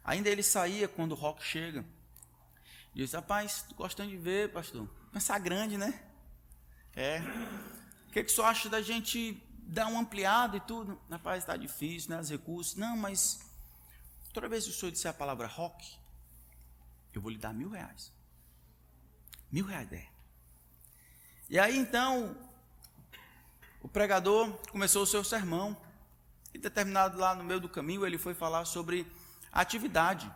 Ainda ele saía quando o rock chega. Disse, rapaz, tô gostando de ver, pastor. Pensar grande, né? É. O que, que o senhor acha da gente dar uma ampliada e tudo. Rapaz, está difícil, né? Os recursos. Não, mas toda vez que o senhor disser a palavra rock, eu vou lhe dar mil reais. Mil reais é. E aí então, o pregador começou o seu sermão. E determinado lá no meio do caminho, ele foi falar sobre a atividade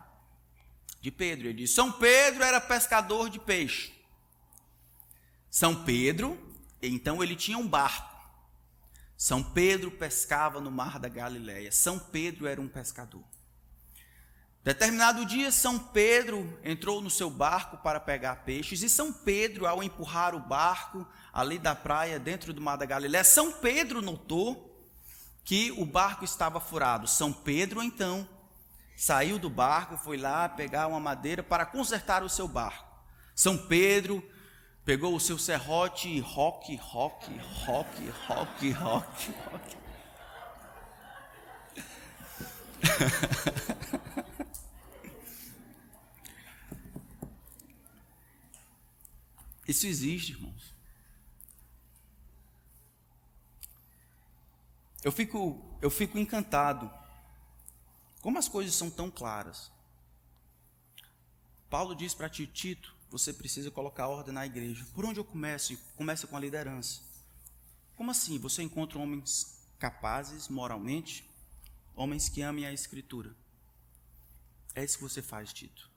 de Pedro. Ele disse: São Pedro era pescador de peixe. São Pedro, então ele tinha um barco. São Pedro pescava no mar da Galileia. São Pedro era um pescador. Determinado dia, São Pedro entrou no seu barco para pegar peixes, e São Pedro, ao empurrar o barco ali da praia, dentro do mar da Galiléia, São Pedro notou que o barco estava furado. São Pedro, então, saiu do barco, foi lá pegar uma madeira para consertar o seu barco. São Pedro pegou o seu serrote e roque, roque, roque, roque, roque, roque. Isso existe, irmãos. Eu fico, eu fico encantado. Como as coisas são tão claras. Paulo diz para ti, Tito, você precisa colocar ordem na igreja. Por onde eu começo? Começa com a liderança. Como assim? Você encontra homens capazes moralmente, homens que amem a escritura. É isso que você faz, Tito.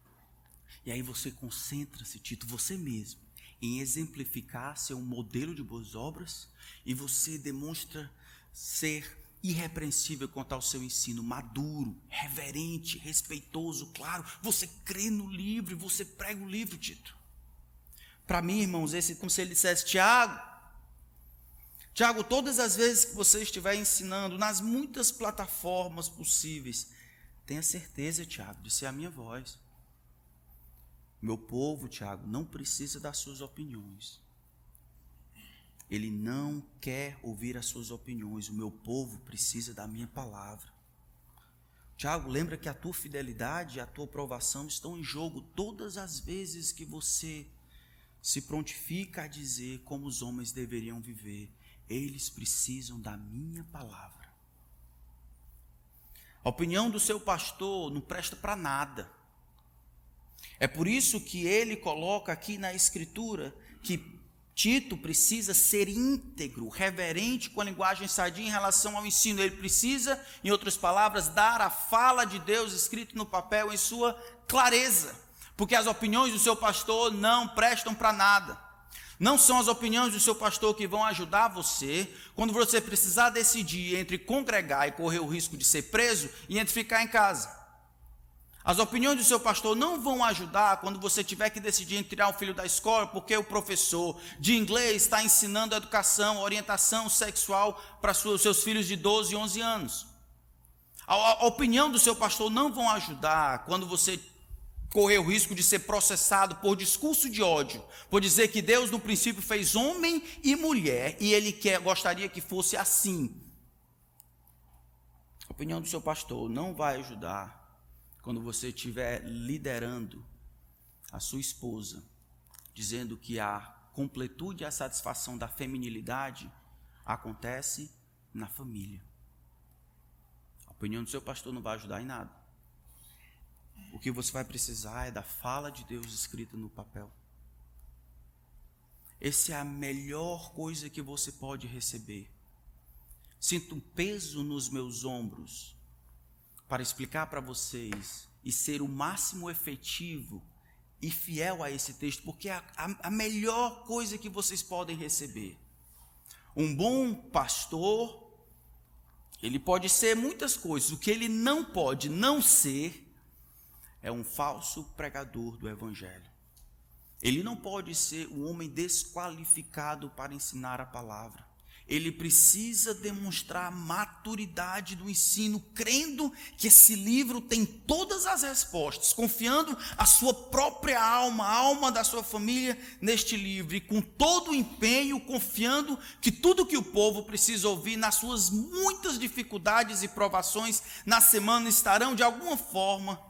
E aí você concentra-se, Tito, você mesmo, em exemplificar ser um modelo de boas obras e você demonstra ser irrepreensível quanto ao seu ensino, maduro, reverente, respeitoso, claro. Você crê no livro, você prega o livro, Tito. Para mim, irmãos, esse como se ele dissesse, Tiago, Tiago, todas as vezes que você estiver ensinando nas muitas plataformas possíveis, tenha certeza, Tiago, de ser a minha voz. Meu povo, Tiago, não precisa das suas opiniões. Ele não quer ouvir as suas opiniões. O meu povo precisa da minha palavra. Tiago, lembra que a tua fidelidade e a tua aprovação estão em jogo todas as vezes que você se prontifica a dizer como os homens deveriam viver. Eles precisam da minha palavra. A opinião do seu pastor não presta para nada. É por isso que ele coloca aqui na Escritura que Tito precisa ser íntegro, reverente com a linguagem sadia em relação ao ensino. Ele precisa, em outras palavras, dar a fala de Deus escrito no papel em sua clareza, porque as opiniões do seu pastor não prestam para nada. Não são as opiniões do seu pastor que vão ajudar você quando você precisar decidir entre congregar e correr o risco de ser preso e entre ficar em casa. As opiniões do seu pastor não vão ajudar quando você tiver que decidir entre tirar o filho da escola, porque o professor de inglês está ensinando educação, orientação sexual para seus filhos de 12 e 11 anos. A, a opinião do seu pastor não vão ajudar quando você correr o risco de ser processado por discurso de ódio, por dizer que Deus no princípio fez homem e mulher e ele quer, gostaria que fosse assim. A opinião do seu pastor não vai ajudar quando você estiver liderando a sua esposa, dizendo que a completude e a satisfação da feminilidade acontece na família. A opinião do seu pastor não vai ajudar em nada. O que você vai precisar é da fala de Deus escrita no papel. Essa é a melhor coisa que você pode receber. Sinto um peso nos meus ombros para explicar para vocês e ser o máximo efetivo e fiel a esse texto, porque é a, a, a melhor coisa que vocês podem receber. Um bom pastor, ele pode ser muitas coisas, o que ele não pode não ser é um falso pregador do Evangelho. Ele não pode ser um homem desqualificado para ensinar a palavra ele precisa demonstrar a maturidade do ensino, crendo que esse livro tem todas as respostas, confiando a sua própria alma, a alma da sua família neste livro, e com todo o empenho, confiando que tudo que o povo precisa ouvir nas suas muitas dificuldades e provações na semana estarão de alguma forma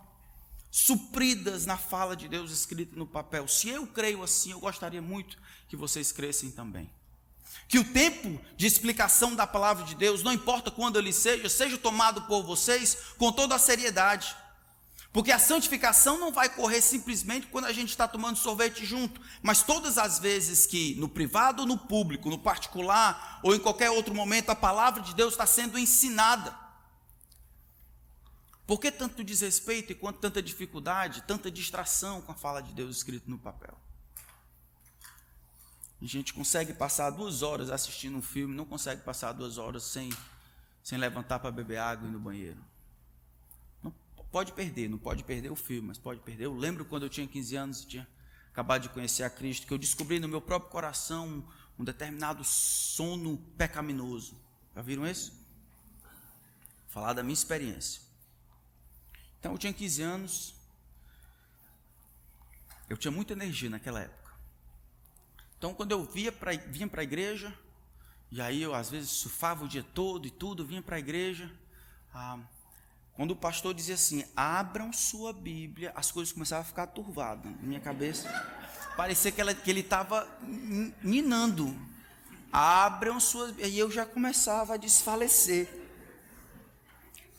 supridas na fala de Deus escrita no papel. Se eu creio assim, eu gostaria muito que vocês crescem também. Que o tempo de explicação da palavra de Deus, não importa quando ele seja, seja tomado por vocês com toda a seriedade. Porque a santificação não vai correr simplesmente quando a gente está tomando sorvete junto, mas todas as vezes que no privado ou no público, no particular ou em qualquer outro momento, a palavra de Deus está sendo ensinada. Por que tanto desrespeito e quanto tanta dificuldade, tanta distração com a fala de Deus escrito no papel? A gente consegue passar duas horas assistindo um filme, não consegue passar duas horas sem, sem levantar para beber água e ir no banheiro. Não pode perder, não pode perder o filme, mas pode perder. Eu lembro quando eu tinha 15 anos e tinha acabado de conhecer a Cristo, que eu descobri no meu próprio coração um, um determinado sono pecaminoso. Já viram isso? Falar da minha experiência. Então eu tinha 15 anos, eu tinha muita energia naquela época. Então, quando eu via pra, vinha para a igreja, e aí eu às vezes surfava o dia todo e tudo, vinha para a igreja. Ah, quando o pastor dizia assim: abram sua Bíblia, as coisas começavam a ficar turvadas na minha cabeça. Parecia que, ela, que ele estava ninando. Abram suas. E eu já começava a desfalecer.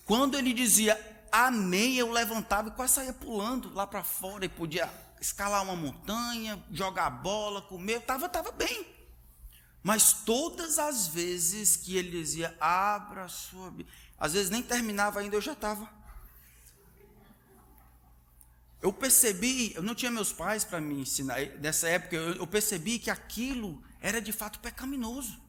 Quando ele dizia amém, eu levantava e quase saía pulando lá para fora e podia escalar uma montanha, jogar bola, comer, estava tava bem. Mas todas as vezes que ele dizia, abra a sua Bíblia, às vezes nem terminava ainda, eu já estava. Eu percebi, eu não tinha meus pais para me ensinar, nessa época eu, eu percebi que aquilo era de fato pecaminoso.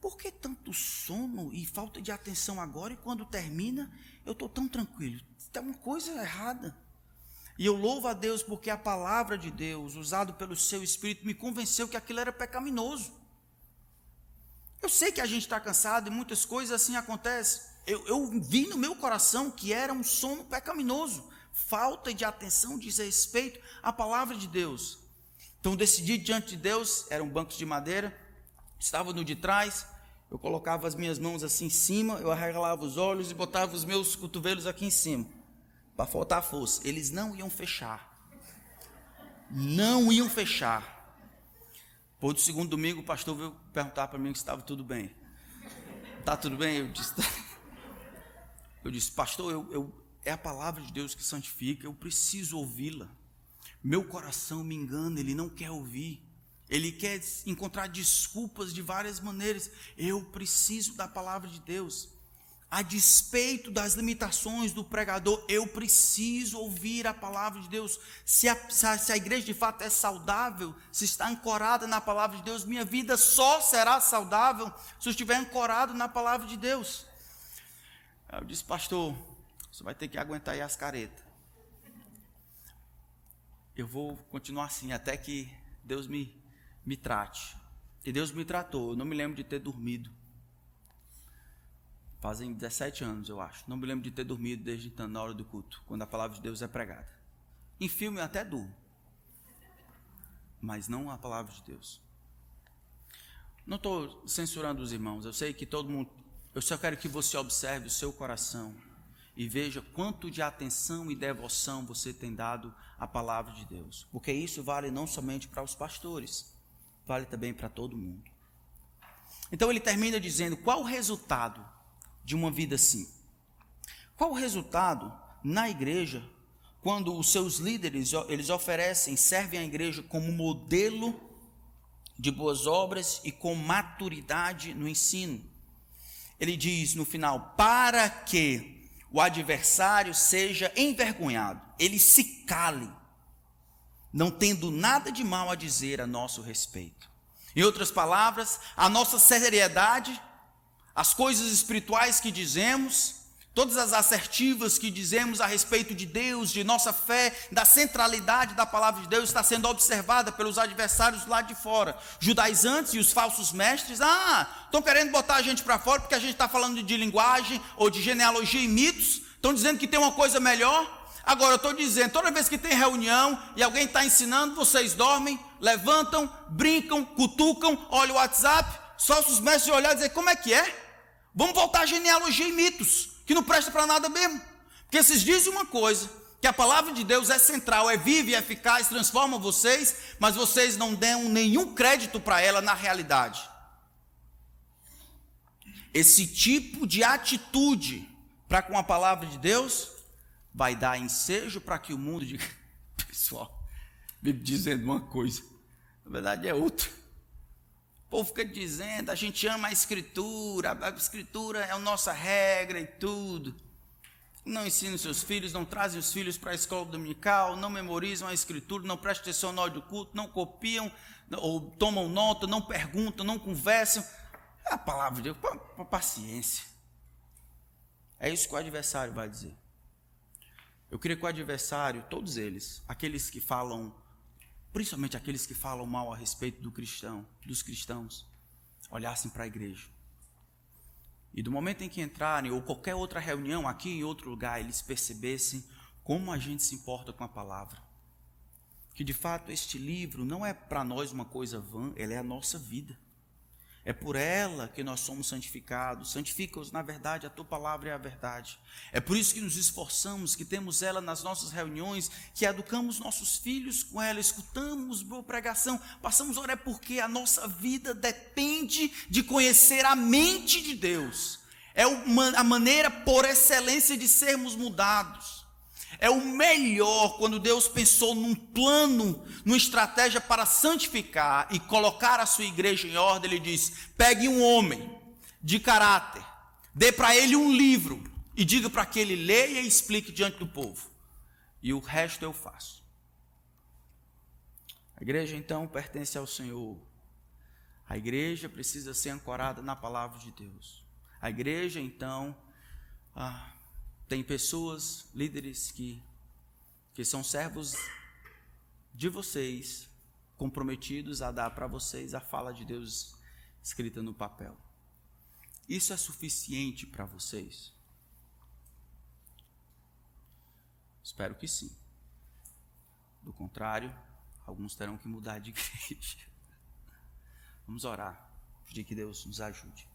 Por que tanto sono e falta de atenção agora e quando termina eu estou tão tranquilo? Tem uma coisa errada. E eu louvo a Deus porque a palavra de Deus, usado pelo seu Espírito, me convenceu que aquilo era pecaminoso. Eu sei que a gente está cansado e muitas coisas assim acontecem. Eu, eu vi no meu coração que era um sono pecaminoso, falta de atenção, desrespeito à palavra de Deus. Então decidi diante de Deus, eram bancos de madeira, estava no de trás, eu colocava as minhas mãos assim em cima, eu arregalava os olhos e botava os meus cotovelos aqui em cima para faltar força. Eles não iam fechar. Não iam fechar. Por do segundo domingo, o pastor veio perguntar para mim se estava tudo bem. Está tudo bem? Eu disse, eu disse pastor, eu, eu, é a palavra de Deus que santifica, eu preciso ouvi-la. Meu coração me engana, ele não quer ouvir. Ele quer encontrar desculpas de várias maneiras. Eu preciso da palavra de Deus a despeito das limitações do pregador, eu preciso ouvir a palavra de Deus. Se a, se a, igreja de fato é saudável, se está ancorada na palavra de Deus, minha vida só será saudável se eu estiver ancorado na palavra de Deus. Eu disse, pastor, você vai ter que aguentar aí as caretas. Eu vou continuar assim até que Deus me, me trate. E Deus me tratou, eu não me lembro de ter dormido. Fazem 17 anos, eu acho. Não me lembro de ter dormido desde então, na hora do culto, quando a palavra de Deus é pregada. Em filme eu até durmo. Mas não a palavra de Deus. Não estou censurando os irmãos. Eu sei que todo mundo. Eu só quero que você observe o seu coração e veja quanto de atenção e devoção você tem dado à palavra de Deus. Porque isso vale não somente para os pastores, vale também para todo mundo. Então ele termina dizendo: qual o resultado de uma vida assim. Qual o resultado na igreja quando os seus líderes eles oferecem, servem a igreja como modelo de boas obras e com maturidade no ensino? Ele diz no final: para que o adversário seja envergonhado, ele se cale, não tendo nada de mal a dizer a nosso respeito. Em outras palavras, a nossa seriedade as coisas espirituais que dizemos, todas as assertivas que dizemos a respeito de Deus, de nossa fé, da centralidade da palavra de Deus, está sendo observada pelos adversários lá de fora. Judaizantes e os falsos mestres, ah, estão querendo botar a gente para fora porque a gente está falando de linguagem ou de genealogia e mitos, estão dizendo que tem uma coisa melhor. Agora, eu estou dizendo, toda vez que tem reunião e alguém está ensinando, vocês dormem, levantam, brincam, cutucam, olham o WhatsApp, só os mestres olhar e dizer, como é que é? Vamos voltar à genealogia e mitos, que não presta para nada mesmo. Porque vocês dizem uma coisa, que a palavra de Deus é central, é viva e eficaz, transforma vocês, mas vocês não dão nenhum crédito para ela na realidade. Esse tipo de atitude para com a palavra de Deus vai dar ensejo para que o mundo diga, [laughs] pessoal, vive dizendo uma coisa, na verdade é outra povo fica dizendo, a gente ama a escritura, a escritura é a nossa regra e tudo. não ensinam seus filhos, não trazem os filhos para a escola dominical, não memorizam a escritura, não prestam atenção no do culto, não copiam ou tomam nota, não perguntam, não conversam. É a palavra de Deus, paciência. É isso que o adversário vai dizer. Eu queria que o adversário, todos eles, aqueles que falam, principalmente aqueles que falam mal a respeito do cristão, dos cristãos, olhassem para a igreja e do momento em que entrarem, ou qualquer outra reunião aqui em outro lugar, eles percebessem como a gente se importa com a palavra. Que de fato este livro não é para nós uma coisa vã, ela é a nossa vida. É por ela que nós somos santificados. Santifica-os, na verdade, a tua palavra é a verdade. É por isso que nos esforçamos, que temos ela nas nossas reuniões, que educamos nossos filhos com ela, escutamos boa pregação, passamos a orar porque a nossa vida depende de conhecer a mente de Deus. É a maneira por excelência de sermos mudados. É o melhor quando Deus pensou num plano, numa estratégia para santificar e colocar a sua igreja em ordem. Ele diz: pegue um homem de caráter, dê para ele um livro e diga para que ele leia e explique diante do povo. E o resto eu faço. A igreja então pertence ao Senhor. A igreja precisa ser ancorada na palavra de Deus. A igreja então ah, tem pessoas, líderes que, que são servos de vocês, comprometidos a dar para vocês a fala de Deus escrita no papel. Isso é suficiente para vocês? Espero que sim. Do contrário, alguns terão que mudar de [laughs] igreja. Vamos orar, pedir que Deus nos ajude.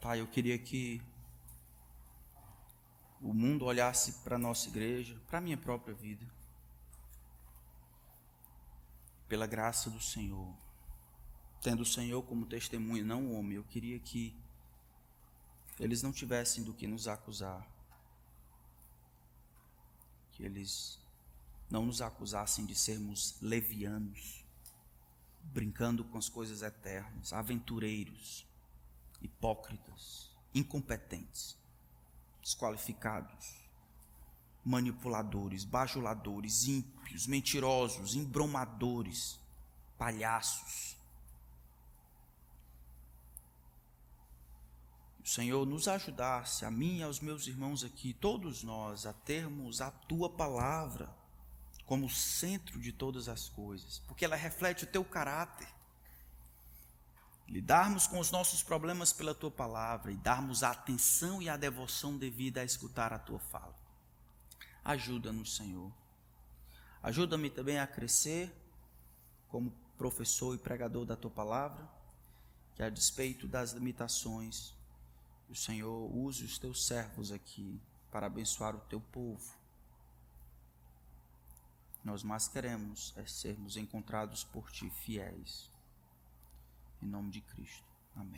Pai, eu queria que o mundo olhasse para a nossa igreja, para a minha própria vida, pela graça do Senhor, tendo o Senhor como testemunha, não o homem, eu queria que eles não tivessem do que nos acusar, que eles não nos acusassem de sermos levianos, brincando com as coisas eternas, aventureiros hipócritas, incompetentes, desqualificados, manipuladores, bajuladores, ímpios, mentirosos, embromadores, palhaços. O Senhor nos ajudasse, a mim e aos meus irmãos aqui, todos nós, a termos a tua palavra como centro de todas as coisas, porque ela reflete o teu caráter lidarmos com os nossos problemas pela tua palavra e darmos a atenção e a devoção devida a escutar a tua fala. Ajuda-nos, Senhor. Ajuda-me também a crescer como professor e pregador da tua palavra, que a despeito das limitações, o Senhor use os teus servos aqui para abençoar o teu povo. Nós mais queremos é sermos encontrados por ti fiéis. Em nome de Cristo. Amém.